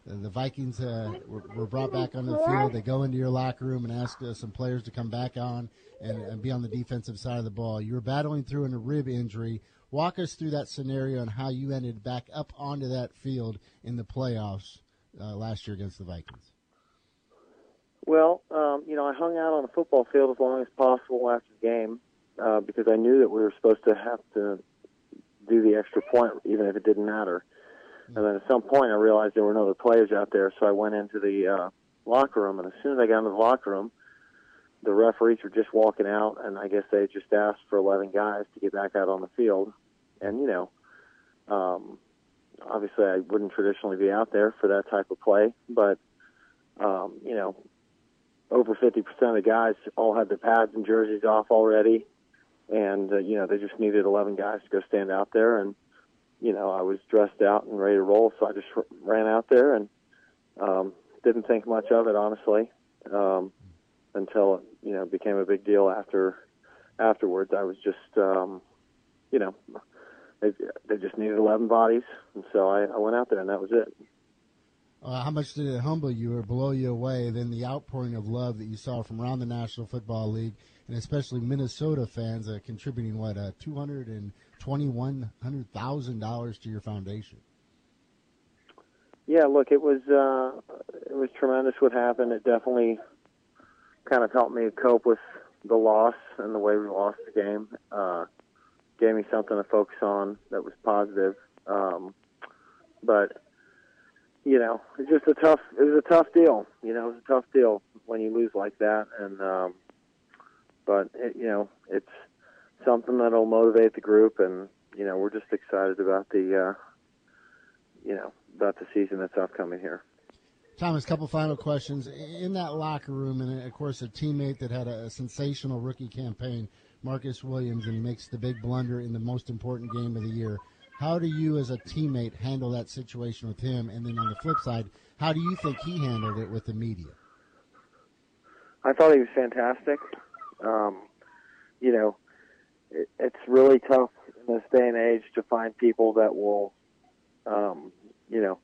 the, Vikings uh, were, were brought back onto the field. They go into your locker room and ask uh, some players to come back on and, and be on the defensive side of the ball. You were battling through a rib injury. Walk us through that scenario and how you ended back up onto that field in the playoffs uh, last year against the Vikings. Well, um, you know, I hung out on the football field as long as possible after the game uh, because I knew that we were supposed to have to do the extra point, even if it didn't matter. And then at some point, I realized there were no other players out there, so I went into the uh, locker room. And as soon as I got into the locker room, the referees were just walking out, and I guess they just asked for 11 guys to get back out on the field. And you know, um, obviously, I wouldn't traditionally be out there for that type of play, but um, you know, over 50% of the guys all had their pads and jerseys off already, and uh, you know they just needed 11 guys to go stand out there, and you know I was dressed out and ready to roll, so I just r- ran out there and um, didn't think much of it honestly um, until it you know became a big deal after afterwards. I was just um, you know they they just needed 11 bodies, and so I, I went out there and that was it. Uh, how much did it humble you or blow you away than the outpouring of love that you saw from around the National Football League and especially Minnesota fans uh, contributing what uh, two hundred and twenty-one hundred thousand dollars to your foundation? Yeah, look, it was uh, it was tremendous what happened. It definitely kind of helped me cope with the loss and the way we lost the game. Uh, gave me something to focus on that was positive. Um, but you know, it's just a tough. It was a tough deal. You know, it was a tough deal when you lose like that. And um, but it, you know, it's something that'll motivate the group, and you know, we're just excited about the, uh, you know, about the season that's upcoming here. Thomas, couple final questions. In that locker room, and of course, a teammate that had a, sensational rookie campaign, Marcus Williams, and he makes the big blunder in the most important game of the year. How do you, as a teammate, handle that situation with him? And then on the flip side, how do you think he handled it with the media? I thought he was fantastic. Um, you know, it, it's really tough in this day and age to find people that will, um, you know,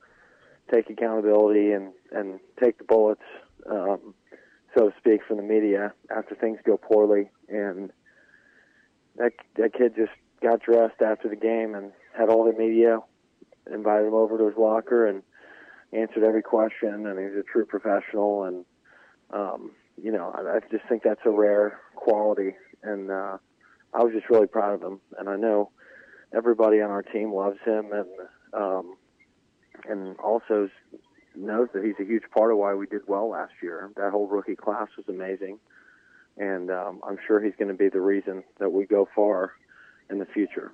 take accountability and and take the bullets, um, so to speak, from the media after things go poorly. And that that kid just got dressed after the game and had all the media, invited him over to his locker and answered every question. And he's a true professional. And um, you know, I, I just think that's a rare quality. And uh, I was just really proud of him. And I know everybody on our team loves him and um, and also knows that he's a huge part of why we did well last year. That whole rookie class was amazing. And um, I'm sure he's going to be the reason that we go far in the future.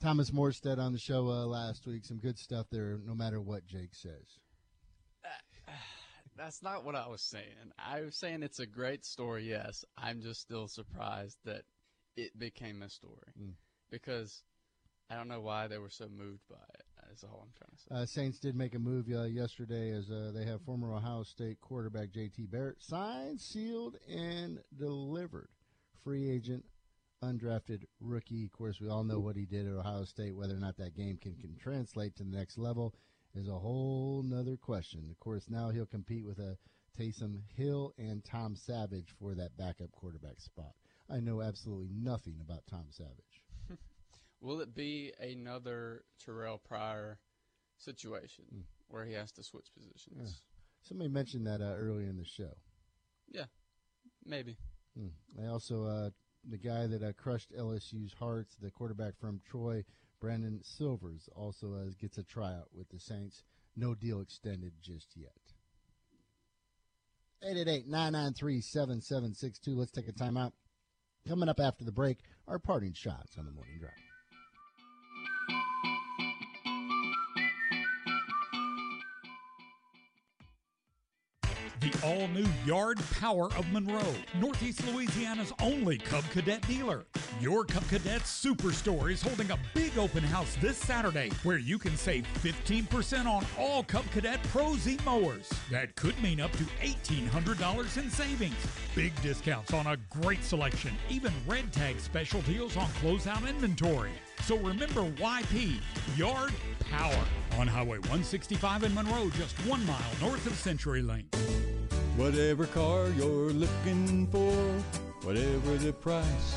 Thomas Morstead on the show uh, last week. Some good stuff there, no matter what Jake says. That's not what I was saying. I was saying it's a great story, yes. I'm just still surprised that it became a story. Mm. Because I don't know why they were so moved by it. That's all I'm trying to say. Uh, Saints did make a move uh, yesterday as uh, they have former Ohio State quarterback J.T. Barrett signed, sealed, and delivered. Free agent, undrafted rookie. Of course, we all know what he did at Ohio State. Whether or not that game can, can translate to the next level is a whole nother question. Of course, now he'll compete with a Taysom Hill and Tom Savage for that backup quarterback spot. I know absolutely nothing about Tom Savage. Will it be another Terrell Pryor situation Mm. where he has to switch positions? Yeah. Somebody mentioned that uh, earlier in the show. Yeah, maybe. Mm. I also uh, the guy that uh, crushed LSU's hearts, the quarterback from Troy, Brandon Silvers, also uh, gets a tryout with the Saints. No deal extended just yet. 888-993-7762. Let's take a timeout. Coming up after the break, our parting shots on the morning drive. The all new Yard Power of Monroe, Northeast Louisiana's only Cub Cadet dealer. Your Cub Cadet Superstore is holding a big open house this Saturday where you can save 15% on all Cub Cadet Pro Z mowers. That could mean up to $1,800 in savings. Big discounts on a great selection, even red tag special deals on closeout inventory. So remember YP, Yard Power, on Highway 165 in Monroe, just one mile north of Century Link. Whatever car you're looking for, whatever the price,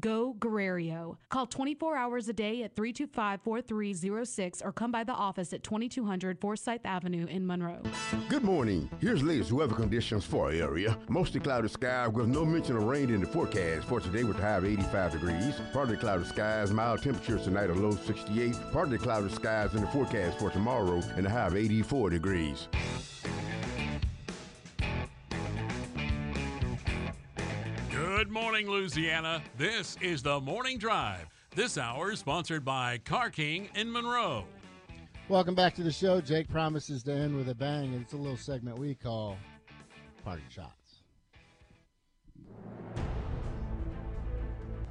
Go Guerrero. Call 24 hours a day at 325 4306 or come by the office at 2200 Forsyth Avenue in Monroe. Good morning. Here's latest weather conditions for our area. Mostly cloudy skies with no mention of rain in the forecast for today with a high of 85 degrees. Partly cloudy skies, mild temperatures tonight a low 68. Partly cloudy skies in the forecast for tomorrow and a high of 84 degrees. Good morning, Louisiana. This is the Morning Drive. This hour is sponsored by Car King in Monroe. Welcome back to the show. Jake promises to end with a bang, and it's a little segment we call Party Shots.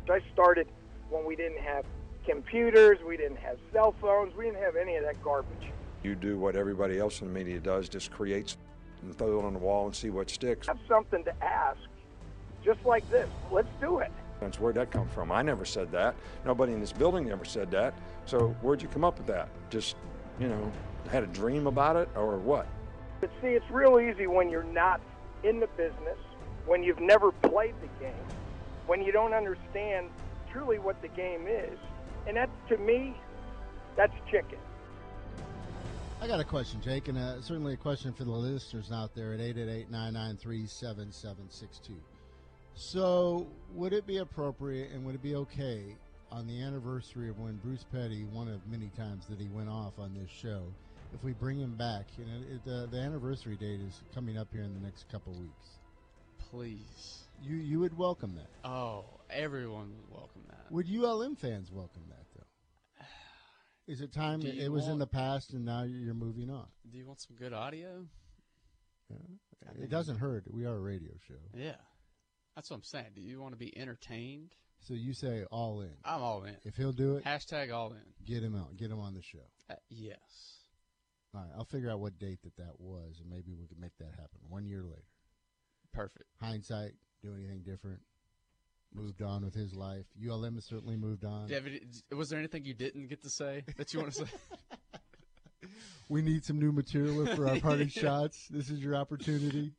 I started when we didn't have computers, we didn't have cell phones, we didn't have any of that garbage. You do what everybody else in the media does, just creates and throw it on the wall and see what sticks. I Have something to ask, just like this. Let's do it. Where'd that come from? I never said that. Nobody in this building ever said that. So where'd you come up with that? Just, you know, had a dream about it or what? But see, it's real easy when you're not in the business, when you've never played the game, when you don't understand truly what the game is. And that, to me, that's chicken. I got a question, Jake, and uh, certainly a question for the listeners out there at 888-993-7762. So, would it be appropriate and would it be okay on the anniversary of when Bruce Petty, one of many times that he went off on this show, if we bring him back? You know, it, uh, the anniversary date is coming up here in the next couple weeks. Please. You you would welcome that? Oh, everyone would welcome that. Would ULM fans welcome that though? Is it time? It was in the past, and now you're moving on. Do you want some good audio? I It doesn't hurt. We are a radio show. Yeah. That's what I'm saying. Do you want to be entertained? So you say all in. I'm all in. If he'll do it, Hashtag all in. get him out. Get him on the show. Uh, yes. All right, I'll figure out what date that that was, and maybe we can make that happen one year later. Perfect. Hindsight, do anything different? Moved on with his life. ULM has certainly moved on. David, was there anything you didn't get to say that you want to say? We need some new material for our party shots. This is your opportunity.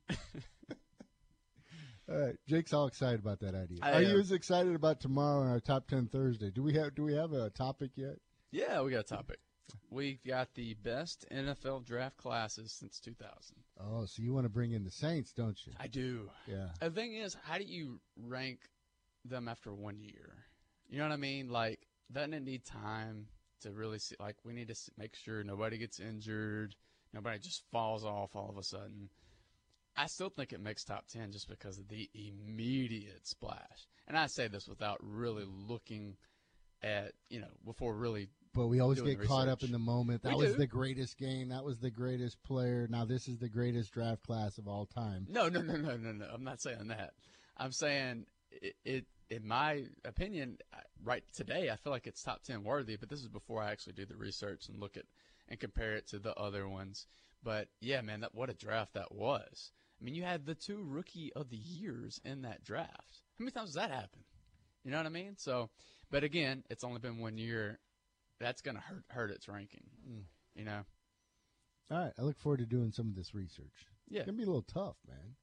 All right, Jake's all excited about that idea. I Are you as excited about tomorrow and our top ten Thursday? Do we have Do we have a topic yet? yeah, we got a topic. We've got the best NFL draft classes since 2000. Oh, so you want to bring in the Saints, don't you? I do. Yeah. The thing is, how do you rank them after one year? You know what I mean? Like, doesn't it need time to really see? Like, we need to make sure nobody gets injured, nobody just falls off all of a sudden. I still think it makes top 10 just because of the immediate splash. And I say this without really looking at, you know, before really. But we always get caught up in the moment. That We was do. the greatest game. That was the greatest player. Now this is the greatest draft class of all time. No, no, no, no, no, no. I'm not saying that. I'm saying it, it in my opinion, right today, I feel like it's top 10 worthy, but this is before I actually do the research and look at and compare it to the other ones. But yeah, man, that what a draft that was. I mean, you had the two rookie of the years in that draft. How many times does that happen? You know what I mean? So, But again, it's only been one year. That's going to hurt hurt its ranking. Mm. You know. All right, I look forward to doing some of this research. Yeah. It's gonna be a little tough, man.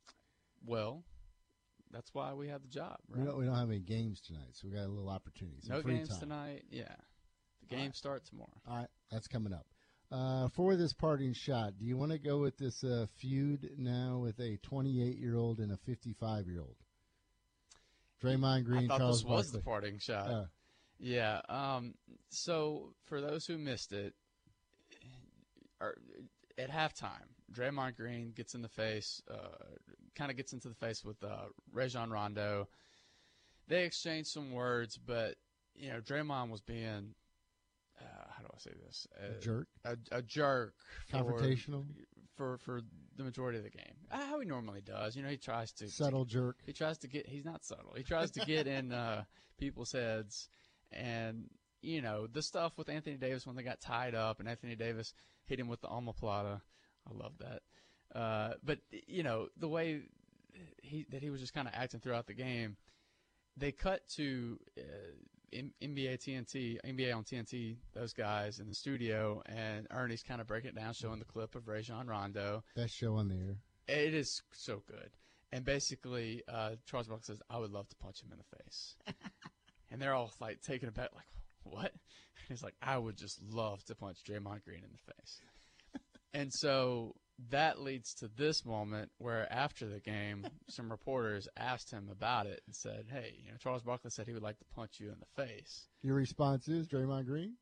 Well, that's why we have the job. We Right? don't we don't have any games tonight, so we got a little opportunity. Some no games time. tonight. Yeah, the games starts tomorrow. All right, that's coming up. Uh, for this parting shot, do you want to go with this uh, feud now with a 28 year old and a 55 year old? Draymond Green, I thought Charles this was the parting shot. Uh. yeah. Um. So for those who missed it, or at halftime, Draymond Green gets in the face, uh, kind of gets into the face with uh, Rajon Rondo. They exchange some words, but you know, Draymond was being, say this? A jerk? A, a jerk. Confrontational? For for the majority of the game, Uh, how he normally does. You know, he tries to Subtle jerk. He tries to get. He's not subtle. He tries to get in uh, people's heads, and you know the stuff with Anthony Davis when they got tied up, and Anthony Davis hit him with the alma omoplata. I love that. Uh, but you know the way he that he was just kind of acting throughout the game. They cut to uh, NBA TNT, NBA on TNT, those guys in the studio, and Ernie's kind of breaking it down, showing the clip of Rajon Rondo. Best show on the air. It is so good. And basically, uh, Charles Barkley says, I would love to punch him in the face. and they're all like taken aback, like, what? He's like, I would just love to punch Draymond Green in the face. and so that leads to this moment where after the game, some reporters asked him about it and said, hey, you know, Charles Barkley said he would like to punch you in the face. Your response is Draymond Green?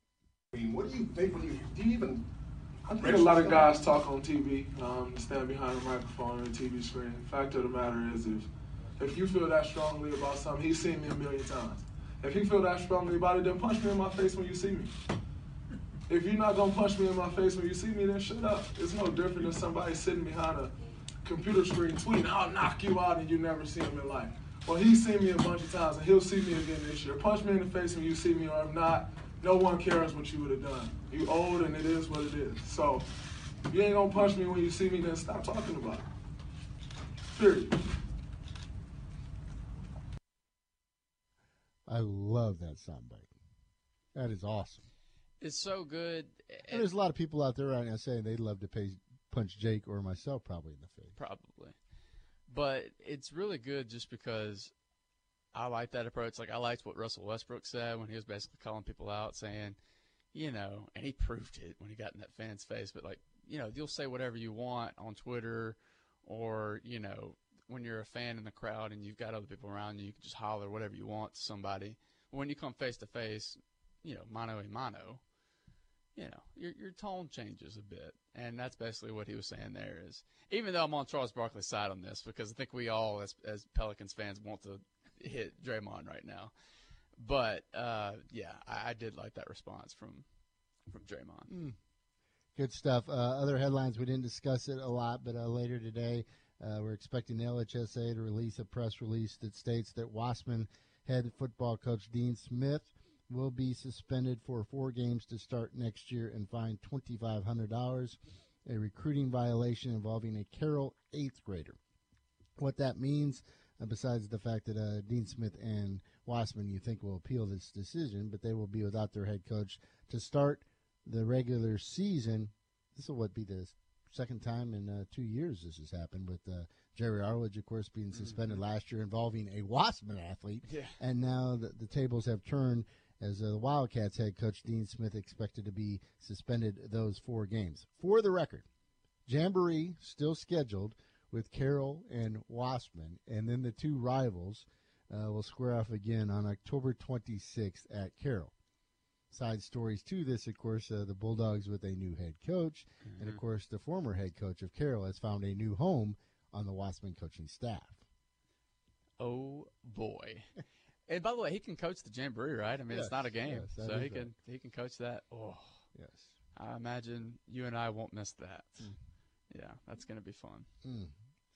I mean, what do you think when you do you even? I've heard a lot of guys talk on TV, um, stand behind a microphone and a TV screen. Fact of the matter is, if if you feel that strongly about something, he's seen me a million times. If he feel that strongly about it, then punch me in my face when you see me. If you're not gonna punch me in my face when you see me, then shut up. It's no different than somebody sitting behind a computer screen tweeting, "I'll knock you out," and you never see him in life. Well, he's seen me a bunch of times, and he'll see me again this year. Punch me in the face when you see me, or if not, no one cares what you would have done. You old, and it is what it is. So, if you ain't gonna punch me when you see me, then stop talking about it. Period. I love that soundbite. That is awesome. It's so good. And eh, there's a lot of people out there right now saying they'd love to pay, punch Jake or myself probably in the face. Probably. But it's really good just because I like that approach. Like I liked what Russell Westbrook said when he was basically calling people out, saying, you know, and he proved it when he got in that fan's face. But like, you know, you'll say whatever you want on Twitter, or you know, when you're a fan in the crowd and you've got other people around you, you can just holler whatever you want to somebody. But when you come face to face, you know, mano a mano, you know, your your tone changes a bit, and that's basically what he was saying there. Is even though I'm on Charles Barkley's side on this because I think we all, as as Pelicans fans, want to hit Draymond right now, but uh, yeah, I, I did like that response from from Draymond. Mm. Good stuff. Uh, other headlines, we didn't discuss it a lot, but uh, later today, uh, we're expecting the LHSA to release a press release that states that Wossman head football coach Dean Smith will be suspended for four games to start next year and fined $2,500, a recruiting violation involving a Carroll eighth grader. What that means, uh, besides the fact that uh, Dean Smith and Wossman, you think, will appeal this decision, but they will be without their head coach to start the regular season. This will what be the second time in uh, two years this has happened with uh, Jerry Arledge, of course, being suspended last year involving a Wossman athlete, Yeah. and now the, the tables have turned as uh, the Wildcats head coach Dean Smith expected to be suspended those four games. For the record, Jamboree still scheduled with Carroll and Wossman, and then the two rivals uh, will square off again on October 26th at Carroll. Side stories to this, of course, uh, the Bulldogs with a new head coach, and of Mhm. course, the former head coach of Carroll has found a new home on the Wossman coaching staff. Oh boy! and by the way, he can coach the jamboree, right? I mean, Yes, it's not a game, yes, so he right. can he can coach that. Oh, yes. I imagine you and I won't miss that. Yeah, that's going to be fun. Mm.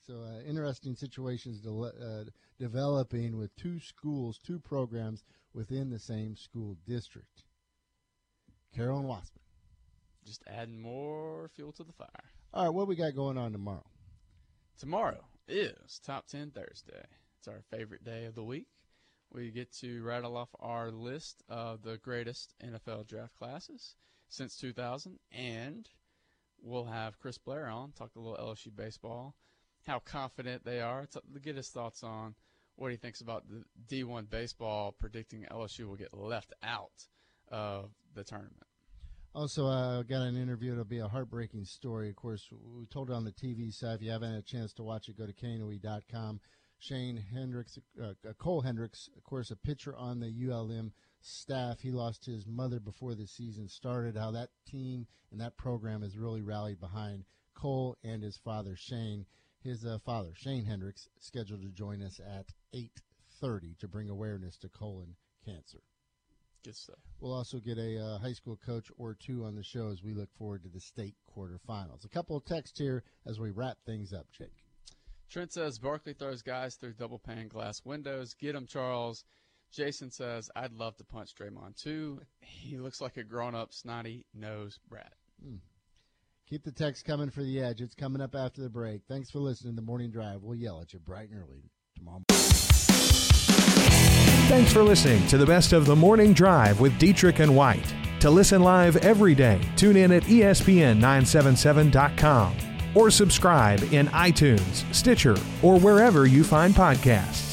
So uh, interesting situations de- uh, developing with two schools, two programs within the same school district. Carroll and Wossman. Just adding more fuel to the fire. All right, what we got going on tomorrow? Tomorrow is Top 10 Thursday. It's our favorite day of the week. We get to rattle off our list of the greatest NFL draft classes since 2000, and we'll have Chris Blair on, talk a little LSU baseball, how confident they are, to get his thoughts on what he thinks about the D1 baseball, predicting LSU will get left out of the tournament. Also, I uh, got an interview. It'll be a heartbreaking story. Of course, we told it on the TV side. If you haven't had a chance to watch it, go to KNOE.com. Shane Hendricks, uh, uh, Cole Hendricks, of course, a pitcher on the ULM staff. He lost his mother before the season started. How that team and that program has really rallied behind Cole and his father Shane. His uh, father Shane Hendricks scheduled to join us at 8:30 to bring awareness to colon cancer. Good stuff. We'll also get a uh, high school coach or two on the show as we look forward to the state quarterfinals. A couple of texts here as we wrap things up, Jake. Trent says Barkley throws guys through double pane glass windows. Get him, Charles. Jason says I'd love to punch Draymond too. He looks like a grown-up, snotty nose brat. Hmm. Keep the text coming for the edge. It's coming up after the break. Thanks for listening to The Morning Drive. We'll yell at you bright and early tomorrow. Thanks for listening to the best of the Morning Drive with Dietrich and White. To listen live every day, tune in at ESPN977.com or subscribe in iTunes, Stitcher, or wherever you find podcasts.